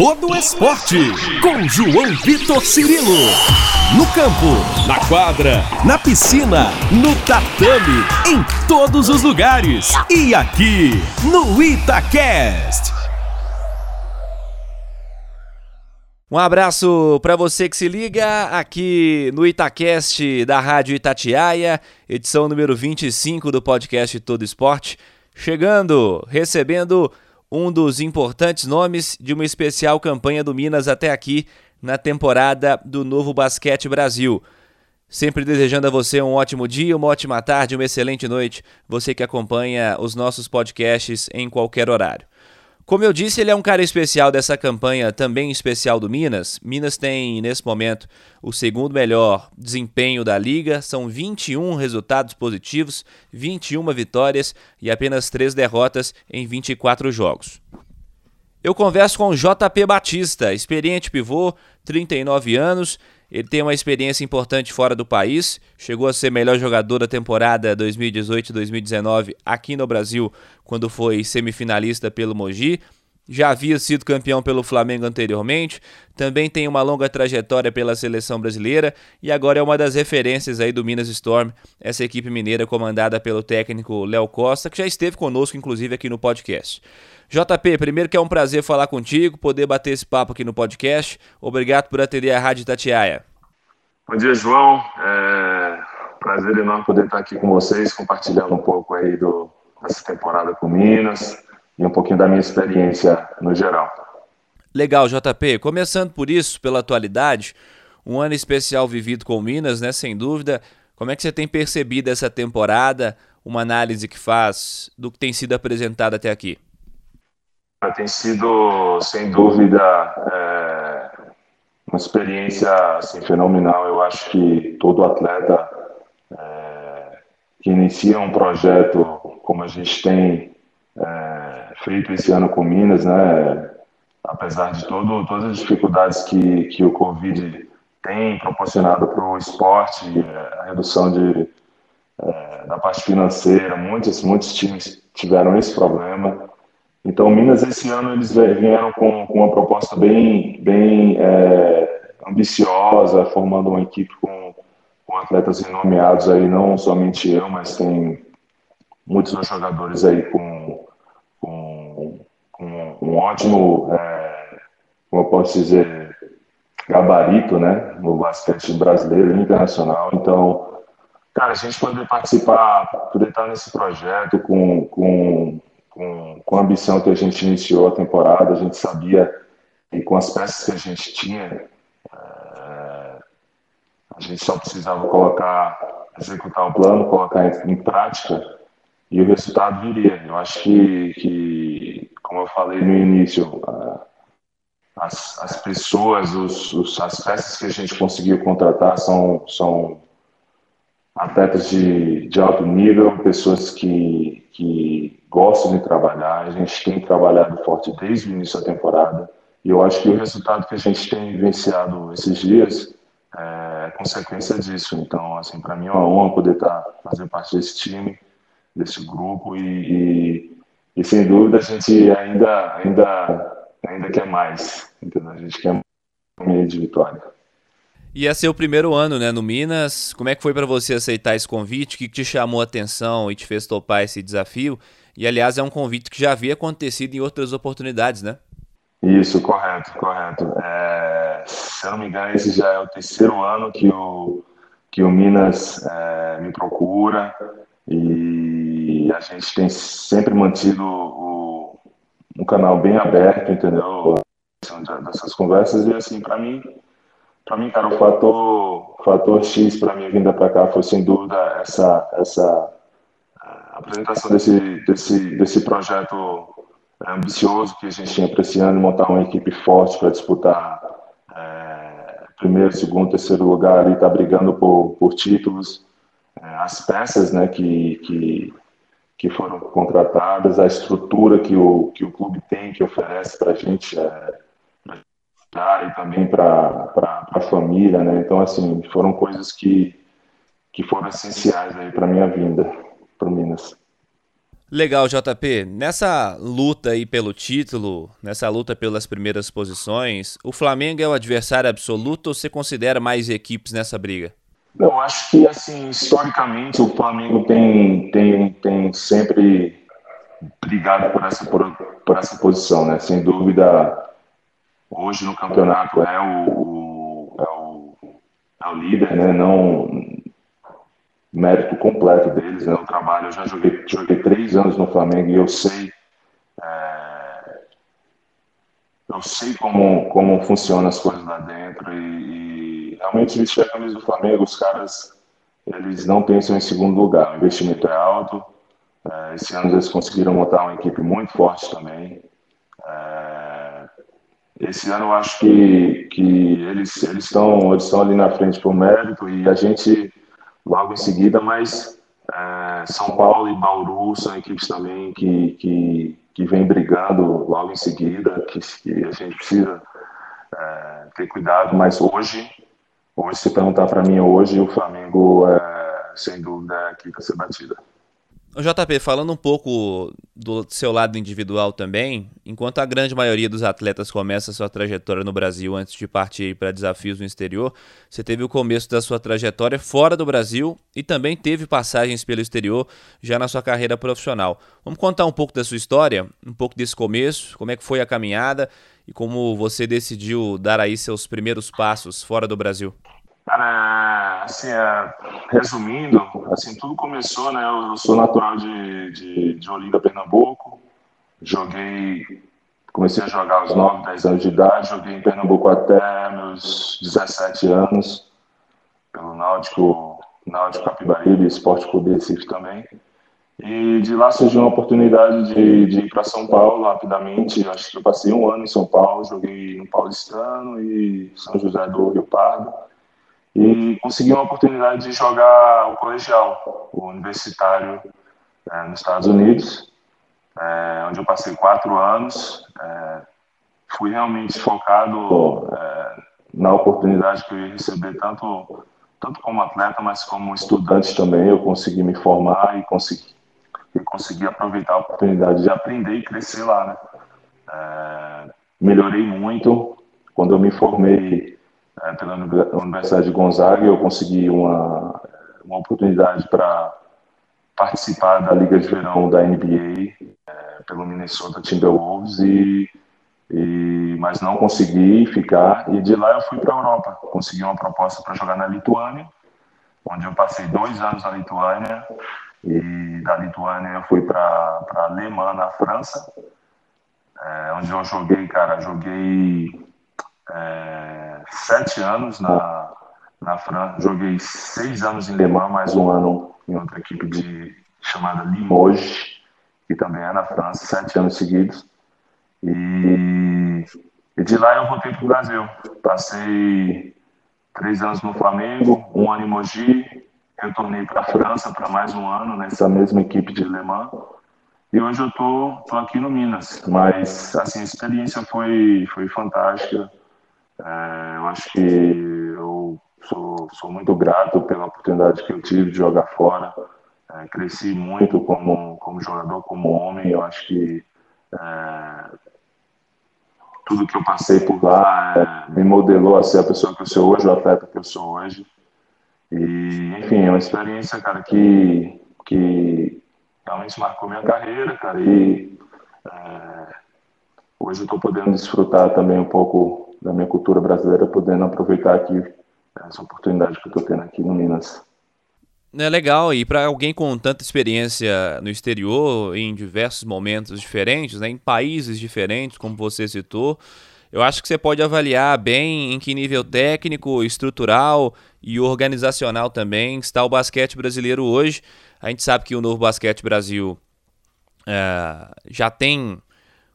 todo esporte. Com João Vitor Cirilo. No campo, na quadra, na piscina, no tatame, em todos os lugares. E aqui, no Itacast. Um abraço para você que se liga aqui no Itacast da Rádio Itatiaia, edição número 25 do podcast Todo Esporte. Chegando, recebendo um dos importantes nomes de uma especial campanha do Minas até aqui na temporada do Novo Basquete Brasil. Sempre desejando a você um ótimo dia, uma ótima tarde, uma excelente noite, você que acompanha os nossos podcasts em qualquer horário. Como eu disse, ele é um cara especial dessa campanha, também especial do Minas. Minas tem, nesse momento, o segundo melhor desempenho da liga. São 21 resultados positivos, 21 vitórias e apenas 3 derrotas em 24 jogos. Eu converso com o JP Batista, experiente pivô, 39 anos, ele tem uma experiência importante fora do país, chegou a ser melhor jogador da temporada 2018-2019 aqui no Brasil, quando foi semifinalista pelo Mogi. Já havia sido campeão pelo Flamengo anteriormente, também tem uma longa trajetória pela seleção brasileira e agora é uma das referências aí do Minas Storm, essa equipe mineira comandada pelo técnico Léo Costa, que já esteve conosco inclusive aqui no podcast. JP, primeiro que é um prazer falar contigo, poder bater esse papo aqui no podcast. Obrigado por atender a Rádio Tatiaia. Bom dia, João. É... Prazer enorme poder estar aqui com vocês, compartilhando um pouco aí do... dessa temporada com Minas e um pouquinho da minha experiência no geral. Legal, JP. Começando por isso, pela atualidade, um ano especial vivido com Minas, né? Sem dúvida. Como é que você tem percebido essa temporada? Uma análise que faz do que tem sido apresentado até aqui? Tem sido, sem dúvida, é, uma experiência assim, fenomenal. Eu acho que todo atleta é, que inicia um projeto como a gente tem é, feito esse ano com Minas, né, apesar de todo, todas as dificuldades que, que o Covid tem proporcionado para o esporte, a redução de, é, da parte financeira, muitos, muitos times tiveram esse problema. Então, Minas, esse ano, eles vieram com, com uma proposta bem, bem é, ambiciosa, formando uma equipe com, com atletas renomeados aí, não somente eu, mas tem muitos jogadores aí com, um ótimo, é, como eu posso dizer, gabarito, né, no basquete brasileiro e internacional. Então, cara, a gente poder participar, poder estar nesse projeto com, com com, com a ambição que a gente iniciou a temporada, a gente sabia e com as peças que a gente tinha, é, a gente só precisava colocar, executar o plano, colocar em, em prática e o resultado viria. Eu acho que, que como eu falei no início, as, as pessoas, os, os, as peças que a gente conseguiu contratar são, são atletas de, de alto nível, pessoas que, que gostam de trabalhar. A gente tem trabalhado forte desde o início da temporada. E eu acho que o resultado que a gente tem vivenciado esses dias é consequência disso. Então, assim, para mim é uma honra poder estar tá, fazer parte desse time, desse grupo e, e, e, sem dúvida a gente ainda ainda ainda quer mais. Entendeu? A gente quer mais de vitória. Ia ser o primeiro ano, né, no Minas. Como é que foi para você aceitar esse convite? O que te chamou a atenção e te fez topar esse desafio? E, aliás, é um convite que já havia acontecido em outras oportunidades, né? Isso, correto, correto. É, se eu não me engano, esse já é o terceiro ano que o, que o Minas é, me procura e a gente tem sempre mantido o, um canal bem aberto, entendeu? Dessas conversas e, assim, para mim para mim, cara, o fator, fator X para minha vinda para cá foi sem dúvida essa, essa apresentação desse, desse, desse projeto ambicioso que a gente tinha para esse ano, montar uma equipe forte para disputar é, primeiro, segundo, terceiro lugar ali, tá brigando por, por títulos. As peças né, que, que, que foram contratadas, a estrutura que o, que o clube tem, que oferece para a gente. É, e também para a família, né? Então, assim, foram coisas que, que foram essenciais aí para minha vinda para Minas. Legal, JP. Nessa luta aí pelo título, nessa luta pelas primeiras posições, o Flamengo é o adversário absoluto ou você considera mais equipes nessa briga? Eu acho que, assim, historicamente, o Flamengo tem, tem, tem sempre brigado por essa, por, por essa posição, né? Sem dúvida, hoje no campeonato é o, o, é o, é o líder, né? Não, mérito completo deles, né? O trabalho, eu já joguei, joguei três anos no Flamengo e eu sei é, eu sei como, como funcionam as coisas lá dentro e, realmente a camisa do Flamengo, os caras eles não pensam em segundo lugar, o investimento é alto, é, esse ano eles conseguiram montar uma equipe muito forte também. É, esse ano eu acho que, que eles eles estão eles estão ali na frente por mérito e a gente logo em seguida, mas é, São Paulo e Bauru são equipes também que, que, que vem brigando logo em seguida, que, que a gente precisa é, ter cuidado, mas hoje, hoje se perguntar para mim hoje, o Flamengo é, sem dúvida é equipe a ser batida. JP, falando um pouco do seu lado individual também, enquanto a grande maioria dos atletas começa sua trajetória no Brasil antes de partir para desafios no exterior, você teve o começo da sua trajetória fora do Brasil e também teve passagens pelo exterior já na sua carreira profissional. Vamos contar um pouco da sua história, um pouco desse começo, como é que foi a caminhada e como você decidiu dar aí seus primeiros passos fora do Brasil. Cara, assim, é, resumindo, assim, tudo começou, né? Eu sou natural de, de, de Olinda, Pernambuco. Joguei, comecei a jogar aos 9, 10 anos de idade. Joguei em Pernambuco até meus 17 anos, pelo Náutico, Náutico Capibaribe, Esporte Clube Recife também. E de lá surgiu uma oportunidade de, de ir para São Paulo rapidamente. Acho que eu passei um ano em São Paulo, joguei no Paulistano e São José do Rio Pardo e consegui uma oportunidade de jogar o colegial, o universitário é, nos Estados Unidos, é, onde eu passei quatro anos. É, fui realmente focado é, na oportunidade que eu ia receber, tanto, tanto como atleta, mas como estudante também. Eu consegui me formar e consegui, e consegui aproveitar a oportunidade de aprender e crescer lá. Né? É, melhorei muito. Quando eu me formei, pela Universidade de Gonzaga, eu consegui uma, uma oportunidade para participar da Liga de Verão da NBA é, pelo Minnesota Timberwolves e, e mas não consegui ficar. E de lá eu fui para a Europa. Consegui uma proposta para jogar na Lituânia onde eu passei dois anos na Lituânia. E da Lituânia eu fui para para Alemã na França é, onde eu joguei cara joguei é, sete anos na, na França, joguei seis anos em Le Mans, mais um ano em outra equipe de, chamada Limoges, que também é na França, sete anos seguidos. E, e de lá eu voltei para o Brasil. Passei três anos no Flamengo, um ano em Mogi, retornei para a França para mais um ano nessa mesma equipe de Le Mans. E hoje eu tô, tô aqui no Minas, mas assim a experiência foi foi fantástica. É, eu acho que eu sou, sou muito grato pela oportunidade que eu tive de jogar fora. É, cresci muito como, como jogador, como homem. Eu acho que é, tudo que eu passei por lá é, me modelou a ser a pessoa que eu sou hoje, o atleta que eu sou hoje. E, enfim, é uma experiência, cara, que, que realmente marcou minha carreira, cara. E é, hoje eu estou podendo desfrutar também um pouco da minha cultura brasileira, podendo aproveitar aqui essa oportunidade que eu estou tendo aqui no Minas. É legal, e para alguém com tanta experiência no exterior, em diversos momentos diferentes, né, em países diferentes, como você citou, eu acho que você pode avaliar bem em que nível técnico, estrutural e organizacional também está o basquete brasileiro hoje. A gente sabe que o novo Basquete Brasil é, já tem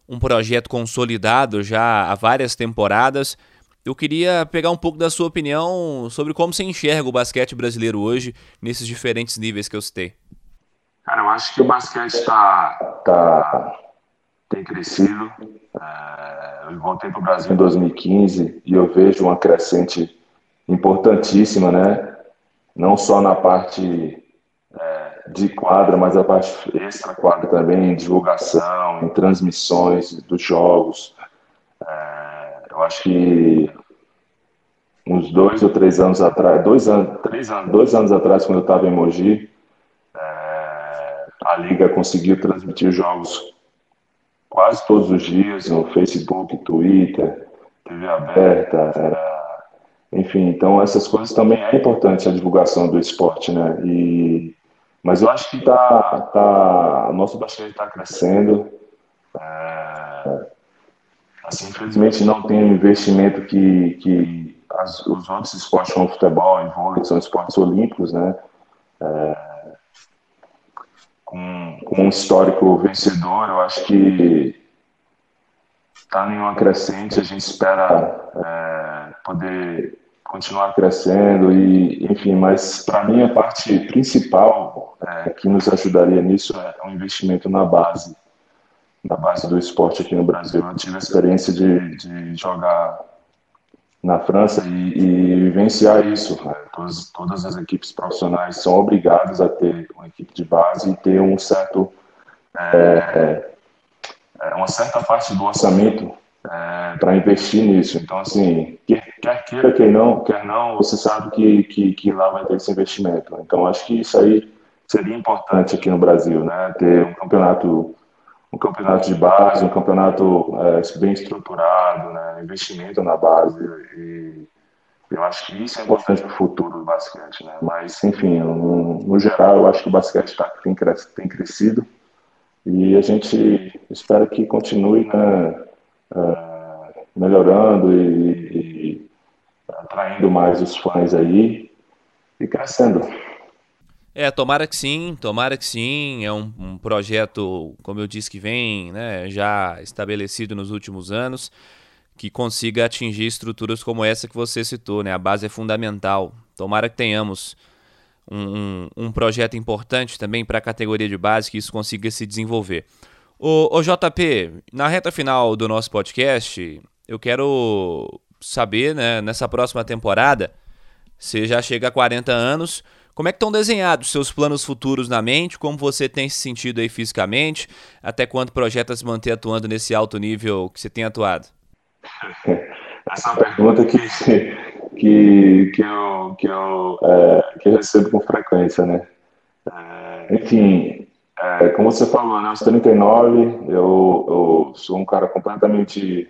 um projeto consolidado já há várias temporadas. Eu queria pegar um pouco da sua opinião sobre como você enxerga o basquete brasileiro hoje, nesses diferentes níveis que eu citei. Cara, eu acho que o basquete tá, tá, tem crescido. É, eu voltei para o Brasil em 2015 e eu vejo uma crescente importantíssima, né? Não só na parte de quadra, mas a parte extra quadra também, em divulgação, em transmissões dos jogos. É, eu acho que uns dois ou três anos atrás, dois anos, três anos, dois anos atrás, quando eu estava em Mogi, é, a liga conseguiu transmitir jogos quase todos os dias no Facebook, Twitter, TV aberta, era, enfim, então essas coisas também é importante a divulgação do esporte, né? E mas eu acho que tá, tá, o nosso basquete está crescendo. É, assim, infelizmente não tem um investimento que, que as, os outros esportes como futebol e vôlei são esportes olímpicos, né? É, com, com, um histórico vencedor, eu acho que está em uma crescente, a gente espera é, poder continuar crescendo e enfim, mas para mim a parte principal é, que nos ajudaria nisso é o investimento na base, na base do esporte aqui no Brasil. Eu tive a experiência de, de jogar na França e, e vivenciar isso. Né? Todas, todas as equipes profissionais são obrigadas a ter uma equipe de base e ter um certo é, é, uma certa parte do orçamento é, para investir nisso. Então, assim, quer, queira, quer não, quer não, você sabe que, que, que, lá vai ter esse investimento. Então, acho que isso aí seria importante aqui no Brasil, né? Ter um campeonato, um campeonato de base, um campeonato é, bem estruturado, né? Investimento na base e eu acho que isso é importante para o futuro do basquete, né? Mas, enfim, no, no geral, eu acho que o basquete tá, tem, tem crescido e a gente espera que continue, né? Uh, melhorando e, e, atraindo mais os fãs aí e crescendo. É, tomara que sim, tomara que sim. É um, um projeto, como eu disse, que vem né, já estabelecido nos últimos anos, que consiga atingir estruturas como essa que você citou. Né? A base é fundamental. Tomara que tenhamos um, um, um projeto importante também para a categoria de base, que isso consiga se desenvolver. O JP, na reta final do nosso podcast, eu quero saber, né, nessa próxima temporada, você já chega a 40 anos, como é que estão desenhados seus planos futuros na mente? Como você tem se sentido aí fisicamente? Até quando projeta se manter atuando nesse alto nível que você tem atuado? Essa é uma pergunta que, que, que eu, que eu, é, que eu recebo com frequência, né? É, enfim, é, como você falou, né, aos 39, eu, eu sou um cara completamente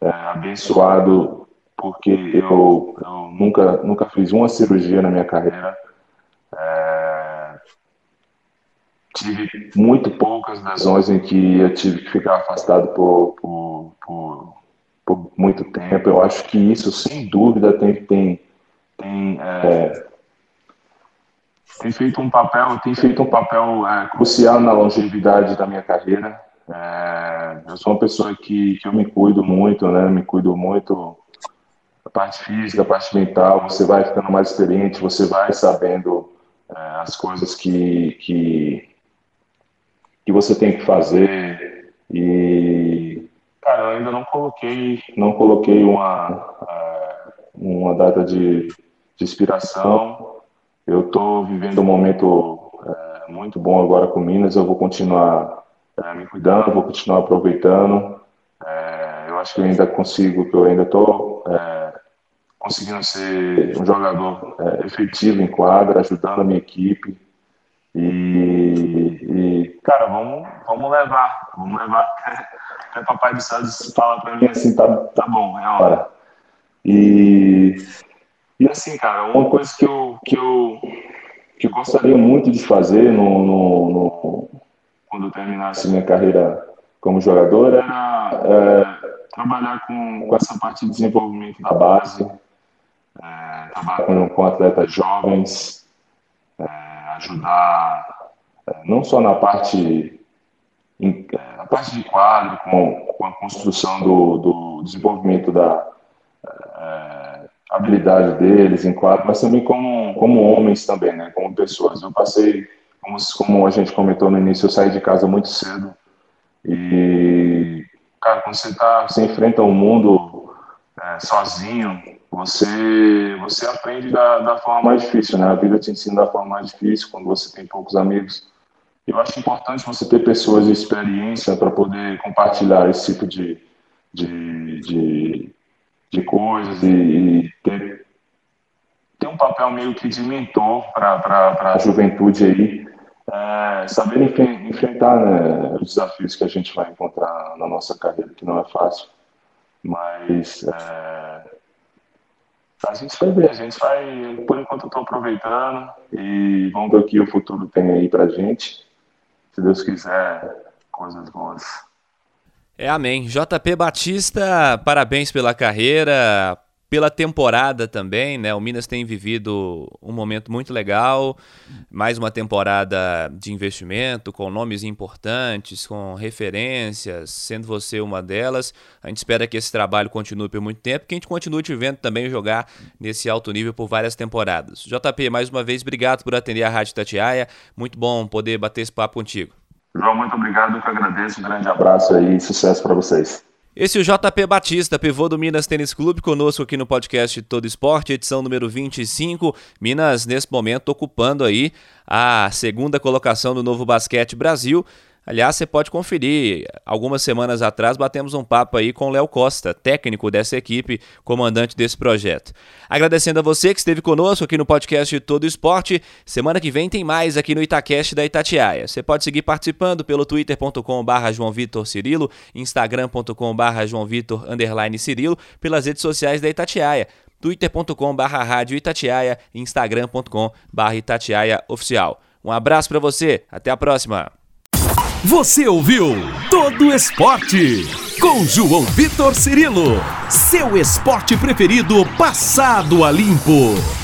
é, abençoado porque eu, eu, nunca, nunca fiz uma cirurgia na minha carreira. É, tive muito poucas lesões em que eu tive que ficar afastado por, por, por, por muito tempo. Eu acho que isso, sem dúvida, tem, tem, tem é, tem feito um papel, tem feito um papel é, crucial na longevidade da minha carreira. É, eu sou uma pessoa que, que eu me cuido muito, né? Me cuido muito da parte física, da parte mental. Você vai ficando mais experiente, você vai sabendo é, as coisas que, que que você tem que fazer e cara, eu ainda não coloquei, não coloquei uma é, uma data de, de inspiração eu estou vivendo um momento é, muito bom agora com Minas. Eu vou continuar é, me cuidando, vou continuar aproveitando. É, eu acho que eu ainda consigo, que eu ainda estou é, conseguindo ser um jogador é, efetivo em quadra, ajudando a minha equipe. E, e, cara, vamos, vamos levar, vamos levar até, Papai do Céu fala para mim assim, tá, tá bom, é hora. E e assim, cara, uma coisa que eu, que eu, que eu gostaria muito de fazer no, no, no quando eu terminasse minha carreira como jogador era é, trabalhar com, com essa parte de desenvolvimento da base, é, trabalhar com, com atletas jovens, é, ajudar é, não só na parte em, é, na parte de quadro, com, com a construção do, do desenvolvimento da é, habilidade deles em quadro, mas também como, como homens também, né? Como pessoas. Eu passei, como, como a gente comentou no início, eu saí de casa muito cedo e, cara, quando você tá, você enfrenta um mundo é, sozinho, você, você aprende da, da forma mais difícil, né? A vida te ensina da forma mais difícil, quando você tem poucos amigos. Eu acho importante você ter pessoas de experiência para poder compartilhar esse tipo de, de, de, de coisas e, e, ter, ter um papel meio que de mentor para a juventude aí, é, saber enfrentar né, os desafios que a gente vai encontrar na nossa carreira, que não é fácil, mas é, a gente vai ver, a gente vai, por enquanto eu estou aproveitando e vamos ver o que o futuro tem aí para gente se Deus quiser, coisas boas. É, amém. JP Batista, parabéns pela carreira, pela temporada também, né? O Minas tem vivido um momento muito legal, mais uma temporada de investimento, com nomes importantes, com referências, sendo você uma delas. A gente espera que esse trabalho continue por muito tempo, que a gente continue te vendo também jogar nesse alto nível por várias temporadas. JP, mais uma vez, obrigado por atender a Rádio Tatiaia. Muito bom poder bater esse papo contigo. João, muito obrigado, eu que agradeço. Um grande abraço aí e sucesso para vocês. Esse é o JP Batista, pivô do Minas Tênis Clube, conosco aqui no podcast Todo Esporte, edição número 25. Minas, nesse momento, ocupando aí a segunda colocação do Novo Basquete Brasil. Aliás, você pode conferir. Algumas semanas atrás batemos um papo aí com o Léo Costa, técnico dessa equipe, comandante desse projeto. Agradecendo a você que esteve conosco aqui no podcast Todo Esporte. Semana que vem tem mais aqui no Itacast da Itatiaia. Você pode seguir participando pelo twitter.com.br João Vitor Cirilo, instagram.com.br João Vitor Cirilo, pelas redes sociais da Itatiaia twitter.com.br Rádio Itatiaia instagram.com.br Itatiaia Oficial. Um abraço para você, até a próxima! Você ouviu Todo Esporte com João Vitor Cirilo, seu esporte preferido passado a limpo.